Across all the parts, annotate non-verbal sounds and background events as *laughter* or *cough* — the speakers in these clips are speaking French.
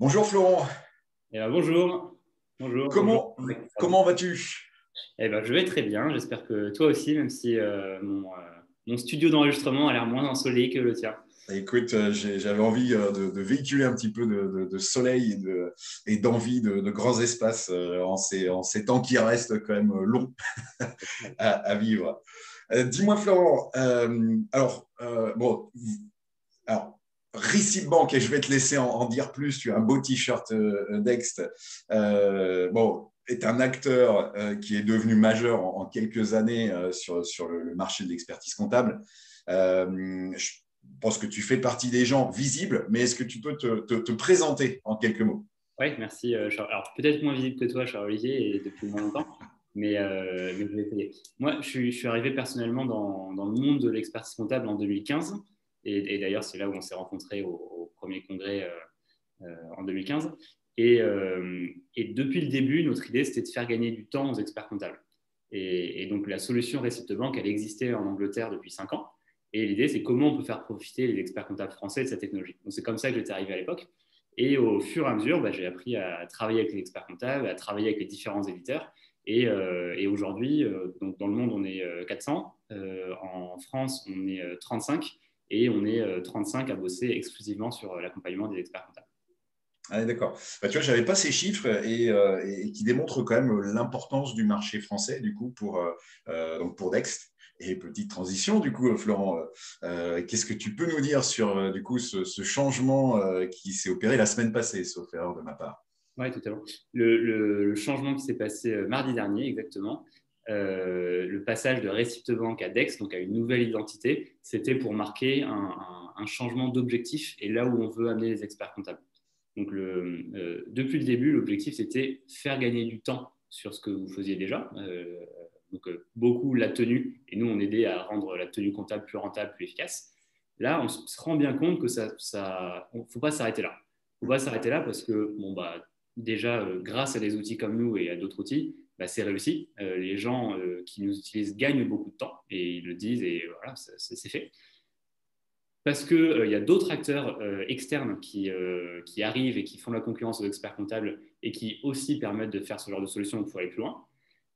Bonjour Florent. Eh ben, bonjour. Bonjour. Comment, comment vas-tu? Eh ben, Je vais très bien. J'espère que toi aussi, même si euh, mon, euh, mon, studio d'enregistrement a l'air moins ensoleillé que le tien. Écoute, euh, j'avais envie de, véhiculer un petit peu de, soleil et d'envie de, grands espaces en ces, en, ces, temps qui restent quand même longs *laughs* à, à, vivre. Dis-moi, Florent, alors, bon, alors, Receipt Bank, et je vais te laisser en, dire plus, tu as un beau t-shirt euh, Dext, euh, bon, est un acteur euh, qui est devenu majeur en, quelques années sur, sur le, marché de l'expertise comptable. je pense que tu fais partie des gens visibles, mais est-ce que tu peux te, te, présenter en quelques mots? Oui, merci. Alors, peut-être moins visible que toi, cher Olivier, et depuis moins longtemps. Mais, mais, je vais essayer. Moi, je suis, je suis arrivé personnellement dans, dans, le monde de l'expertise comptable en 2015. Et, d'ailleurs, c'est là où on s'est rencontrés au, premier congrès euh, euh, en 2015. Euh, et, depuis le début, notre idée, c'était de faire gagner du temps aux experts comptables. Et, donc, la solution Receipt Bank, elle existait en Angleterre depuis 5 ans. Et l'idée, c'est comment on peut faire profiter les experts comptables français de cette technologie. Donc, c'est comme ça que j'étais arrivé à l'époque. Et au fur et à mesure, bah, j'ai appris à travailler avec les experts comptables, à travailler avec les différents éditeurs. Et, aujourd'hui, dans le monde, on est 400. en France, on est 35 et on est 35 euh, à bosser exclusivement sur euh, l'accompagnement des experts comptables. Ah, d'accord. Bah, tu vois, je n'avais pas ces chiffres et, euh, et, qui démontrent quand même l'importance du marché français, du coup, pour, donc pour Dext. Et petite transition, du coup, Florent, qu'est-ce que tu peux nous dire sur du coup, ce, changement qui s'est opéré la semaine passée, sauf erreur de ma part? Oui, tout à fait. Le, changement qui s'est passé mardi dernier, exactement, euh, le passage de Receipt Bank à DEX, donc à une nouvelle identité, c'était pour marquer un, changement d'objectif et là où on veut amener les experts comptables. Donc, euh, depuis le début, l'objectif, c'était faire gagner du temps sur ce que vous faisiez déjà. Euh, donc, beaucoup la tenue, et nous, on aidait à rendre la tenue comptable plus rentable, plus efficace. Là, on se rend bien compte que ça, ça faut pas s'arrêter là. Faut pas s'arrêter là parce que, bon, bah, déjà, grâce à des outils comme nous et à d'autres outils, bah, c'est réussi. Euh, les gens euh, qui nous utilisent gagnent beaucoup de temps et ils le disent et voilà, c'est fait. Parce qu'il euh, y a d'autres acteurs externes qui, qui, arrivent et qui font la concurrence aux experts comptables et qui aussi permettent de faire ce genre de solution pour aller plus loin.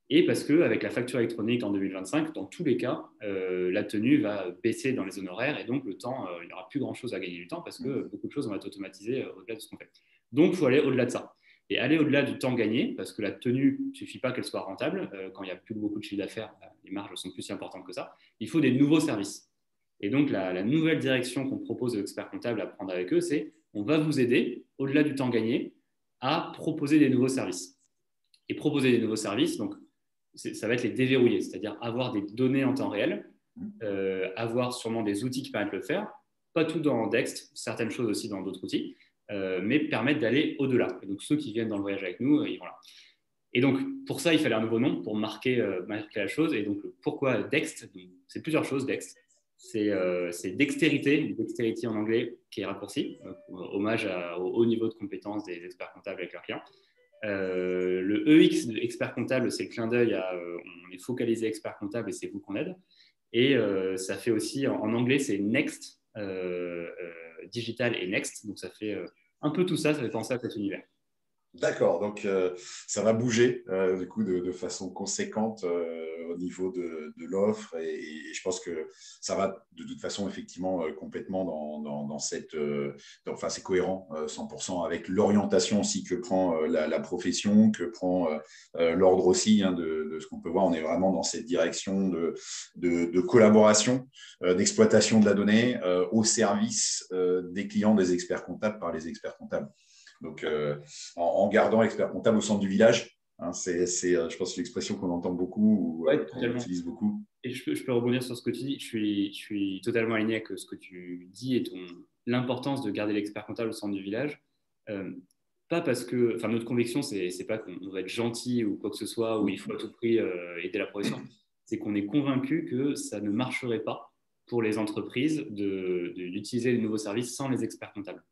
Et parce qu'avec la facture électronique en 2025, dans tous les cas, la tenue va baisser dans les honoraires et donc le temps, il n'y aura plus grand-chose à gagner du temps parce que beaucoup de choses vont être automatisées au-delà de ce qu'on fait. Donc, il faut aller au-delà de ça et aller au-delà du temps gagné, parce que la tenue, ne suffit pas qu'elle soit rentable. Euh, quand il n'y a plus beaucoup de chiffre d'affaires, bah, les marges sont plus si importantes que ça. Il faut des nouveaux services. Et donc, la, nouvelle direction qu'on propose aux experts comptables à prendre avec eux, c'est on va vous aider, au-delà du temps gagné, à proposer des nouveaux services. Et proposer des nouveaux services, donc, ça va être les déverrouiller, c'est-à-dire avoir des données en temps réel, euh, avoir sûrement des outils qui permettent de le faire, pas tout dans Dext, certaines choses aussi dans d'autres outils, mais permettre d'aller au-delà. Donc, ceux qui viennent dans le voyage avec nous, euh, ils vont là. Et donc, pour ça, il fallait un nouveau nom pour marquer, euh, la chose. Et donc, pourquoi Dext C'est plusieurs choses, Dext. C'est dextérité, dextérité en anglais, qui est raccourci, hommage au haut niveau de compétences des experts comptables avec leurs clients. le EX expert comptable, c'est clin d'œil à on est focalisé expert comptable et c'est vous qu'on aide. Et ça fait aussi, en anglais, c'est Next, digital et next. Donc ça fait euh, un peu tout ça, ça fait penser à cet univers. D'accord, donc euh, ça va bouger euh, du coup de, façon conséquente au niveau de, l'offre et, je pense que ça va de toute façon effectivement complètement dans, cette, enfin c'est cohérent 100% avec l'orientation aussi que prend la, profession, que prend l'ordre aussi hein, de, ce qu'on peut voir. On est vraiment dans cette direction de, collaboration, d'exploitation de la donnée au service des clients des experts comptables par les experts comptables. Donc, euh, en, gardant l'expert comptable au centre du village, hein, c'est, euh, je pense, l'expression qu'on entend beaucoup ou euh, qu'on utilise beaucoup. Et je peux, je peux, rebondir sur ce que tu dis. Je suis, je suis totalement aligné avec ce que tu dis et l'importance de garder l'expert comptable au centre du village. pas parce que, enfin, notre conviction, c'est, c'est pas qu'on va être gentil ou quoi que ce soit, ou il faut à tout prix aider la profession. C'est qu'on est convaincu que ça ne marcherait pas pour les entreprises de, d'utiliser les nouveaux services sans les experts comptables.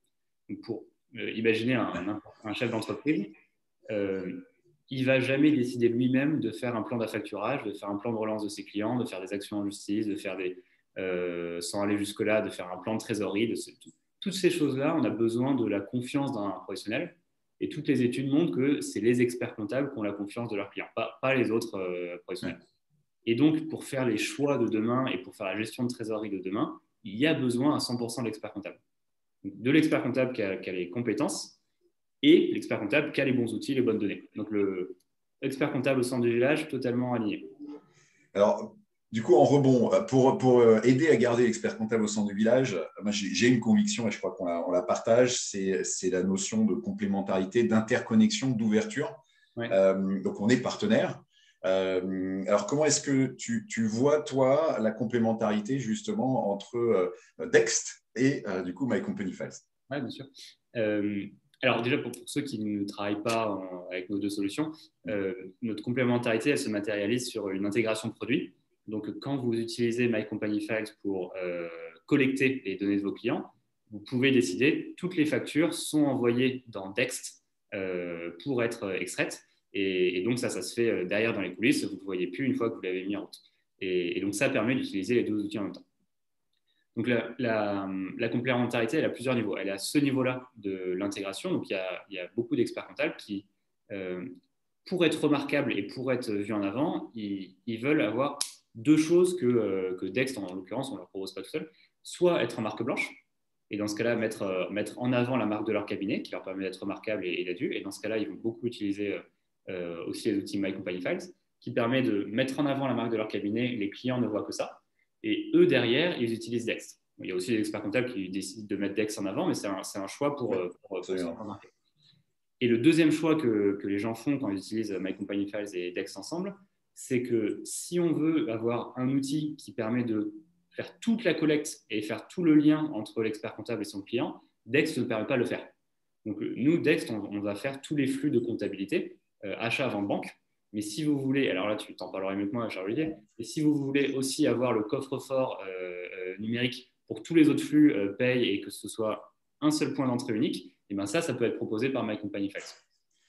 Donc pour euh, imaginez un, chef d'entreprise, euh, il va jamais décider lui-même de faire un plan d'affacturage, de faire un plan de relance de ses clients, de faire des actions en justice, de faire des, euh, sans aller jusque-là, de faire un plan de trésorerie. De toutes ces choses-là, on a besoin de la confiance d'un professionnel. Et toutes les études montrent que c'est les experts comptables qui ont la confiance de leurs clients, pas, pas les autres euh, professionnels. Et donc, pour faire les choix de demain et pour faire la gestion de trésorerie de demain, il y a besoin à 100% de l'expert comptable. De l'expert comptable qui a, qui a, les compétences et l'expert comptable qui a les bons outils, les bonnes données. Donc, l'expert comptable au centre du village, totalement aligné. Alors, du coup, en rebond, euh, pour, pour euh, aider à garder l'expert comptable au centre du village, euh, j'ai une conviction et je crois qu'on la, on la, partage, c'est la notion de complémentarité, d'interconnexion, d'ouverture. donc, on est partenaire. Alors, comment est-ce que tu, vois, toi, la complémentarité justement entre Dext et du coup My Company Files? Oui, bien sûr. alors, déjà, pour, ceux qui ne travaillent pas avec nos deux solutions, notre complémentarité, elle se matérialise sur une intégration de produits. Donc, quand vous utilisez My Company Files pour euh, collecter les données de vos clients, vous pouvez décider, toutes les factures sont envoyées dans Dext euh, pour être extraites. Et, donc, ça, ça se fait euh, derrière dans les coulisses. Vous ne voyez plus une fois que vous l'avez mis en route. Et, donc, ça permet d'utiliser les deux outils en même temps. Donc, la, complémentarité, elle a plusieurs niveaux. Elle est à ce niveau-là de l'intégration. Donc, il y, a, beaucoup d'experts comptables qui, pour être remarquables et pour être vus en avant, ils, veulent avoir deux choses que, euh, Dext, en, l'occurrence, on ne leur propose pas tout seul. Soit être en marque blanche, et dans ce cas-là, mettre, euh, en avant la marque de leur cabinet, qui leur permet d'être remarquable et, et Et dans ce cas-là, ils vont beaucoup utiliser euh, aussi les outils My Company Files, qui permet de mettre en avant la marque de leur cabinet. Les clients ne voient que ça. Et eux, derrière, ils utilisent Dext. Il y a aussi des experts comptables qui décident de mettre Dext en avant, mais c'est un, un, choix pour, pour, pour remarquer. Et le deuxième choix que, que, les gens font quand ils utilisent My Company Files et Dext ensemble, c'est que si on veut avoir un outil qui permet de faire toute la collecte et faire tout le lien entre l'expert comptable et son client, Dext ne permet pas de le faire. Donc nous, Dext, on, va faire tous les flux de comptabilité, euh, achat avant banque. Mais si vous voulez, alors là, tu t'en parleras mieux que moi, Charles-Olivier, et si vous voulez aussi avoir le coffre-fort euh, euh, numérique pour tous les autres flux paye et que ce soit un seul point d'entrée unique, et eh bien ça, ça peut être proposé par My Company Files.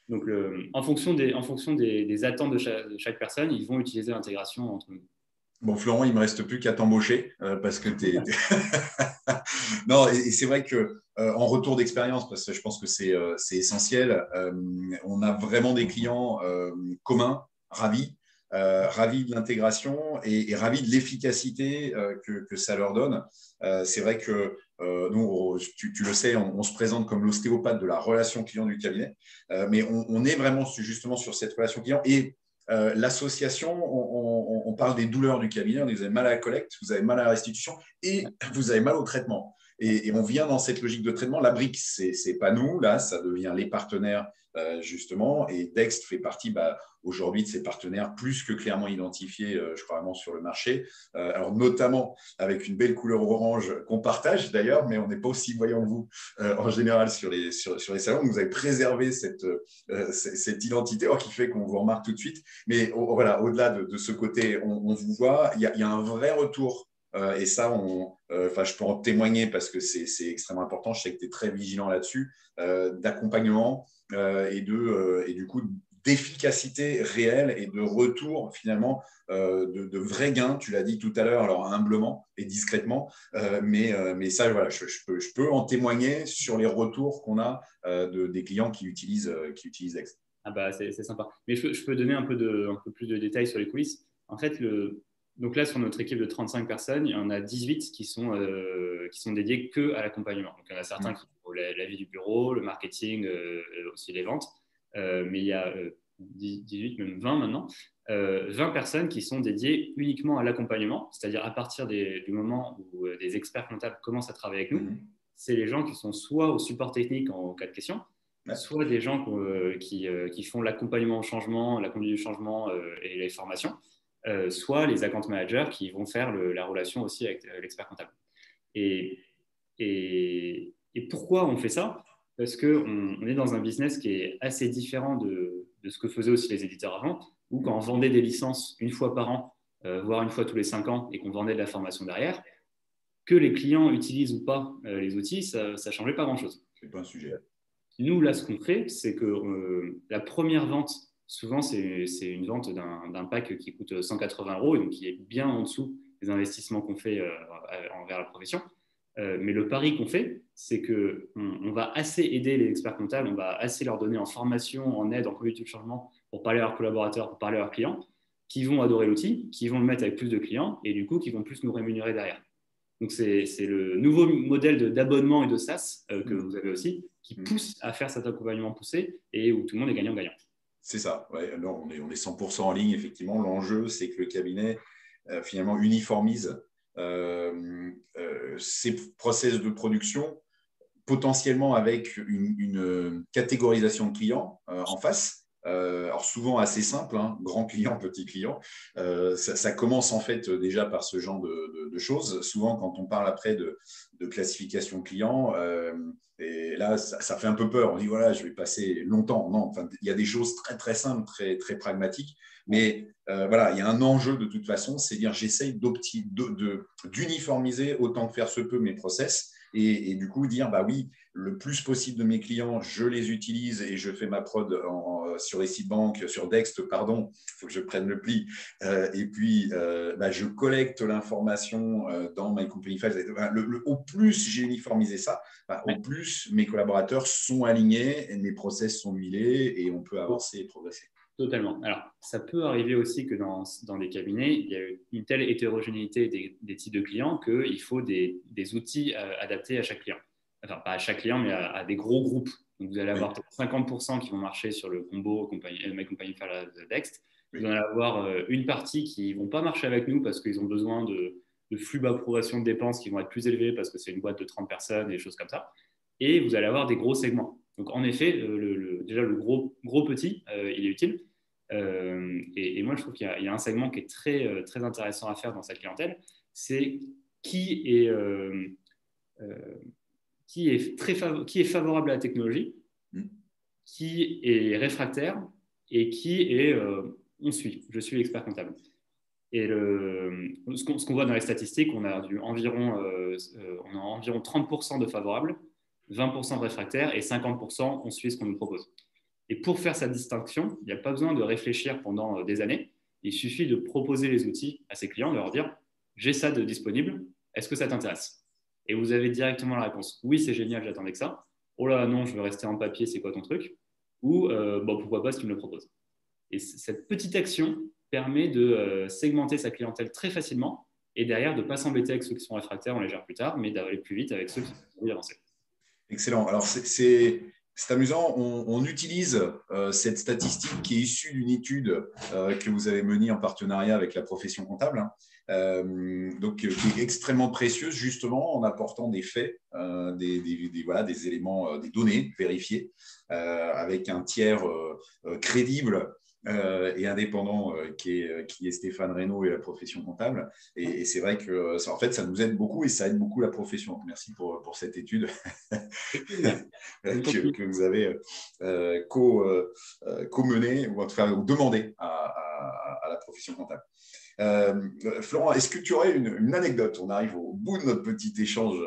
Donc, en fonction, des, en fonction des, attentes de chaque, personne, ils vont utiliser l'intégration entre nous. Bon, Florent, il ne me reste plus qu'à t'embaucher euh, parce que tu es. *laughs* non, et, c'est vrai que euh, en retour d'expérience, parce que je pense que c'est euh, essentiel, on a vraiment des clients communs, ravis, ravis de l'intégration et, ravis de l'efficacité que, que, ça leur donne. c'est vrai que euh, nous, tu, le sais, on, se présente comme l'ostéopathe de la relation client du cabinet, euh, mais on, est vraiment justement sur cette relation client. Et euh, l'association, on, parle des douleurs du cabinet, vous avez mal à la collecte, vous avez mal à la restitution et vous avez mal au traitement. Et, on vient dans cette logique de traitement. La brique, ce n'est pas nous, là, ça devient les partenaires euh, justement. Et Dext fait partie bah, aujourd'hui de ses partenaires plus que clairement identifiés, euh, je crois vraiment, sur le marché. Euh, alors notamment avec une belle couleur orange qu'on partage d'ailleurs, mais on n'est pas aussi voyant que vous en général sur les, sur, les salons. Vous avez préservé cette, cette identité or, qui fait qu'on vous remarque tout de suite. Mais voilà, au-delà de, ce côté, on, vous voit, il y a un vrai retour et ça, on, enfin, je peux en témoigner parce que c'est extrêmement important. Je sais que tu es très vigilant là-dessus, d'accompagnement, euh, et, de, euh, et du coup d'efficacité réelle et de retour finalement euh, de, vrais gains, tu l'as dit tout à l'heure, alors humblement et discrètement, mais, mais ça, voilà, je, peux, je, peux, en témoigner sur les retours qu'on a de, des clients qui utilisent, qui utilisent Dex. Ah bah, c'est sympa. Mais je, je, peux donner un peu, de, un peu plus de détails sur les coulisses. En fait, le, donc là, sur notre équipe de 35 personnes, il y en a 18 qui sont, euh, qui sont dédiés que à l'accompagnement. Donc, il y en a certains qui font la, vie du bureau, le marketing, euh, aussi les ventes. Euh, mais il y a 18, même 20 maintenant, 20 personnes qui sont dédiées uniquement à l'accompagnement, c'est-à-dire à partir du moment où des experts comptables commencent à travailler avec nous, mhm. c'est les gens qui sont soit au support technique en cas de question, soit des gens qui, qui, font l'accompagnement au changement, la conduite du changement et les formations. Euh, soit les account managers qui vont faire la relation aussi avec euh, l'expert comptable. Et, et, pourquoi on fait ça? Parce qu'on on est dans un business qui est assez différent de, de, ce que faisaient aussi les éditeurs avant, où quand on vendait des licences une fois par an, euh, voire une fois tous les cinq ans, et qu'on vendait de la formation derrière, que les clients utilisent ou pas les outils, ça ne changeait pas grand-chose. C'est pas un sujet. Nous, là, ce qu'on fait, c'est que la première vente souvent, c'est une vente d'un pack qui coûte 180 euros et donc qui est bien en dessous des investissements qu'on fait euh, envers la profession. mais le pari qu'on fait, c'est qu'on on va assez aider les experts comptables, on va assez leur donner en formation, en aide, en communauté de changement pour parler à leurs collaborateurs, pour parler à leurs clients, qui vont adorer l'outil, qui vont le mettre avec plus de clients et du coup qui vont plus nous rémunérer derrière. Donc c'est le nouveau modèle d'abonnement et de SaaS euh, que mm. vous avez aussi, qui mm. pousse à faire cet accompagnement poussé et où tout le monde est gagnant-gagnant. C'est ça. Ouais, on, est, on est 100% en ligne, effectivement. L'enjeu, c'est que le cabinet, euh, finalement, uniformise euh, ses process de production, potentiellement avec une catégorisation de clients en face euh, alors souvent assez simple, hein, grand client, petit client. Euh, ça, commence en fait déjà par ce genre de, choses. Souvent, quand on parle après de, classification client, euh, et là, ça, fait un peu peur. On dit voilà, je vais passer longtemps. Non, enfin, il y a des choses très très simples, très très pragmatiques. Mais voilà, il y a un enjeu de toute façon, c'est dire j'essaye d'uniformiser autant que faire se peut mes process et, du coup dire bah oui, le plus possible de mes clients, je les utilise et je fais ma prod sur les sites banques, sur Dext, pardon, il faut que je prenne le pli. Euh, et puis, euh, bah, je collecte l'information euh, dans My Company Files. au plus j'ai uniformisé ça, bah, au plus mes collaborateurs sont alignés, mes process sont huilés et on peut avancer et progresser. Totalement. Alors, ça peut arriver aussi que dans, dans des cabinets, il y a une telle hétérogénéité des, des types de clients qu'il faut des, des, outils euh, adaptés à chaque client. Enfin, pas à chaque client, mais à, des gros groupes. Donc, vous allez avoir 50% qui vont marcher sur le combo compagnie, euh, My Company de Dext. Vous allez avoir euh, une partie qui ne vont pas marcher avec nous parce qu'ils ont besoin de, de flux d'approbation de dépenses qui vont être plus élevés parce que c'est une boîte de 30 personnes et des choses comme ça. Et vous allez avoir des gros segments. Donc, en effet, le, déjà, le gros, gros petit, il est utile. Euh, et, moi, je trouve qu'il y, a un segment qui est très, euh, très intéressant à faire dans cette clientèle, c'est qui est, euh, qui, est très qui est favorable à la technologie, mm. qui est réfractaire et qui est on suit, je suis expert comptable. Et le, ce qu'on voit dans les statistiques, on a, du environ, on a environ 30% de favorables, 20% de réfractaires et 50% on suit ce qu'on nous propose. Et pour faire cette distinction, il n'y a pas besoin de réfléchir pendant euh, des années. Il suffit de proposer les outils à ses clients, de leur dire j'ai ça de disponible, est-ce que ça t'intéresse? Et vous avez directement la réponse oui, c'est génial, j'attendais que ça. Oh là, non, je veux rester en papier, c'est quoi ton truc? Ou euh, bon, pourquoi pas si tu me le proposes Et cette petite action permet de euh, segmenter sa clientèle très facilement et derrière de ne pas s'embêter avec ceux qui sont réfractaires, on les gère plus tard, mais d'aller plus vite avec ceux qui sont avancés. Excellent. Alors, c'est amusant, on, utilise euh, cette statistique qui est issue d'une étude euh, que vous avez menée en partenariat avec la profession comptable, hein. euh, donc qui est extrêmement précieuse justement en apportant des faits, des, des, voilà, des éléments, des données vérifiées avec un tiers crédible euh, et indépendant euh, qui, est, euh, qui, est, Stéphane Reynaud et la profession comptable. Et, c'est vrai que ça, en fait, ça nous aide beaucoup et ça aide beaucoup la profession. Merci pour, pour cette étude *laughs* que, vous avez co-menée ou en tout cas demandé à, à, la profession comptable. Florent, est-ce que tu aurais une, anecdote? On arrive au bout de notre petit échange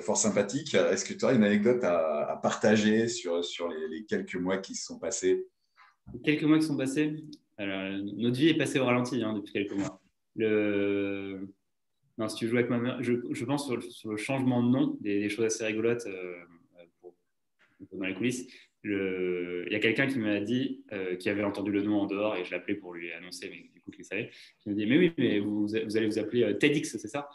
fort sympathique. Est-ce que tu aurais une anecdote à, partager sur, sur les, les, quelques mois qui se sont passés? Quelques mois qui sont passés, alors, notre vie est passée au ralenti hein, depuis quelques mois. Le... Non, si tu joues avec ma mère, je, je pense sur le, changement de nom, des, choses assez rigolotes euh, pour, dans les coulisses. Le... Il y a quelqu'un qui m'a dit, euh, qui avait entendu le nom en dehors, et je l'appelais pour lui annoncer, mais du coup, il savait, qui me dit Mais oui, mais vous, vous allez vous appeler euh, TEDx, c'est ça?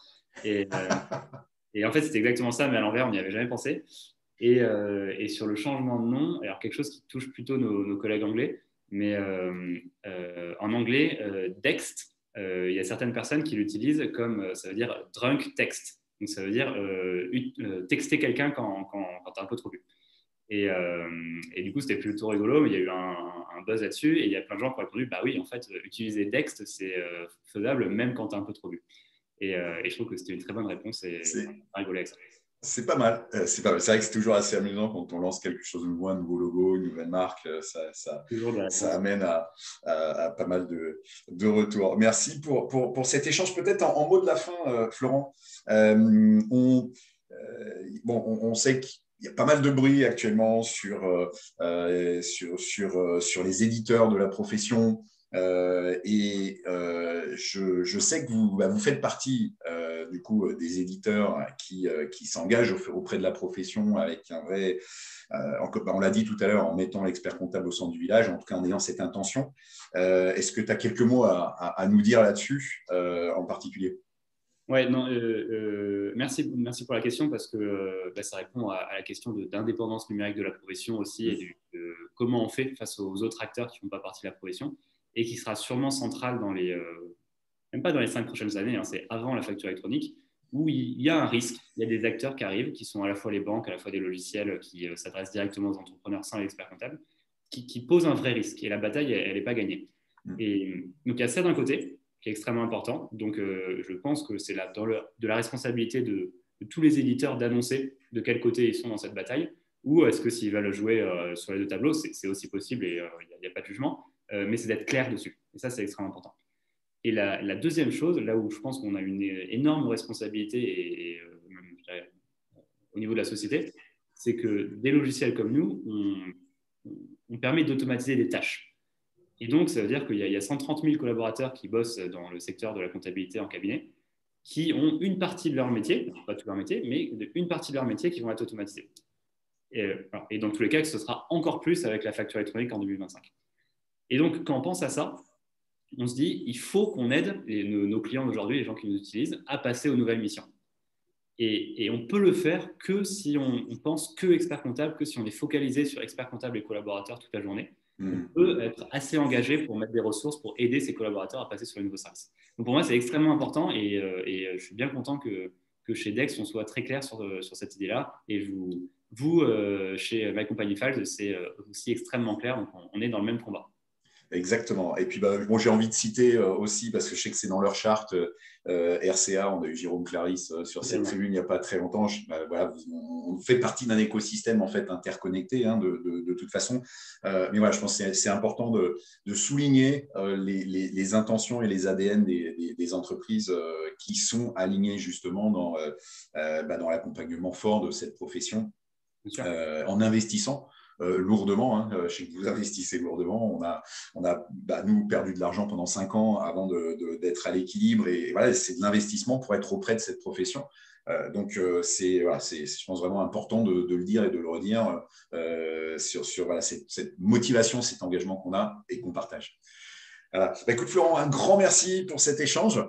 Et, *laughs* et, en fait, c'était exactement ça, mais à l'envers, on n'y avait jamais pensé. Euh, et, sur le changement de nom, alors quelque chose qui touche plutôt nos, collègues anglais, mais euh, euh, en anglais, Dext, il y a certaines personnes qui l'utilisent comme, ça veut dire drunk text. Donc ça veut dire texter quelqu'un quand, quand, quand tu un peu trop bu. Et, et, du coup, c'était plutôt rigolo, mais il y a eu un, buzz là-dessus. Et il y a plein de gens qui ont répondu Bah oui, en fait, utiliser Dext, c'est faisable même quand tu as un peu trop bu. Et, et, je trouve que c'était une très bonne réponse et on a rigolé avec ça. C'est pas mal. Euh, c'est vrai que c'est toujours assez amusant quand on lance quelque chose de nouveau, un nouveau logo, une nouvelle marque. Euh, ça, ça, amène à, pas mal de, de, retours. Merci pour, pour, pour cet échange. Peut-être en, mot de la fin, euh, Florent, on, bon, on, sait qu'il y a pas mal de bruit actuellement sur, sur, sur, sur les éditeurs de la profession. Et je, sais que vous, bah, vous faites partie du coup des éditeurs qui, qui s'engagent auprès de la profession avec un vrai, on l'a dit tout à l'heure, en mettant l'expert comptable au centre du village, en tout cas en ayant cette intention. Est-ce que tu as quelques mots à, nous dire là-dessus en particulier? Ouais, non, euh, euh, merci, merci pour la question parce que euh, bah, ça répond à, la question d'indépendance numérique de la profession aussi et de comment on fait face aux autres acteurs qui ne font pas partie de la profession et qui sera sûrement central dans les, même pas dans les cinq prochaines années, hein, c'est avant la facture électronique où il y a un risque, il y a des acteurs qui arrivent qui sont à la fois les banques, à la fois des logiciels qui s'adressent directement aux entrepreneurs sans l'expert comptable, qui, qui, posent un vrai risque et la bataille, elle n'est pas gagnée. Mm. Et donc il y a ça d'un côté qui est extrêmement important. Donc, euh, je pense que c'est de la responsabilité de, tous les éditeurs d'annoncer de quel côté ils sont dans cette bataille, ou est-ce que s'ils veulent jouer euh, sur les deux tableaux, c'est aussi possible et euh, il n'y a, pas de jugement, mais c'est d'être clair dessus. Et ça, c'est extrêmement important. Et la, deuxième chose, là où je pense qu'on a une énorme responsabilité et, au niveau de la société, c'est que des logiciels comme nous, on permet d'automatiser des tâches. Et donc, ça veut dire qu'il y, a 130 000 collaborateurs qui bossent dans le secteur de la comptabilité en cabinet, qui ont une partie de leur métier, pas tout leur métier, mais une partie de leur métier qui vont être automatisés. Et, dans tous les cas, ce sera encore plus avec la facture électronique en 2025. Et donc, quand on pense à ça, on se dit, il faut qu'on aide nos, clients d'aujourd'hui, les gens qui nous utilisent, à passer aux nouvelles missions. Et, et on peut le faire que si on, on, pense que expert comptable, que si on est focalisé sur expert comptable et collaborateurs toute la journée on hmm. peut être assez engagé pour mettre des ressources pour aider ses collaborateurs à passer sur les nouveaux services. Donc pour moi, c'est extrêmement important et, euh, euh, je suis bien content que, que, chez Dex, on soit très clair sur, euh, sur cette idée-là. Et vous, vous chez My Company Files, c'est aussi extrêmement clair. Donc on est dans le même combat. Exactement. Et puis, bah, bon, j'ai envie de citer euh, aussi, parce que je sais que c'est dans leur charte, euh, RCA, on a eu Jérôme Clarisse euh, sur cette tribune il n'y a pas très longtemps. Bah, voilà, on fait partie d'un écosystème en fait interconnecté hein, de, de, toute façon. mais voilà, je pense que c'est important de, de souligner les, les, les, intentions et les ADN des, des, entreprises qui sont alignées justement dans, bah, dans l'accompagnement fort de cette profession en investissant. Euh, lourdement. Hein. Euh, que vous investissez lourdement. On a, on a bah, nous, perdu de l'argent pendant cinq ans avant d'être à l'équilibre. Et, voilà, c'est de l'investissement pour être auprès de cette profession. Euh, donc, c'est, voilà, je pense, vraiment important de, le dire et de le redire sur, sur cette, motivation, cet engagement qu'on a et qu'on partage. Voilà. Bah, écoute, Florent, un grand merci pour cet échange.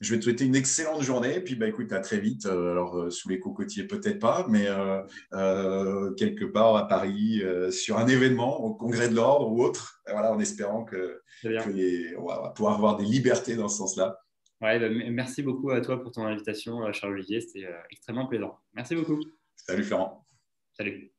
Je vais te souhaiter une excellente journée. Puis, bah, écoute, à très vite. Euh, alors, euh, sous les cocotiers, peut-être pas, mais euh, quelque part à Paris, sur un événement, au Congrès de l'Ordre ou autre. Voilà, en espérant que, on va pouvoir avoir des libertés dans ce sens-là. Ouais, bah, merci beaucoup à toi pour ton invitation, Charles Olivier. C'était extrêmement plaisant. Merci beaucoup. Salut, Florent. Salut.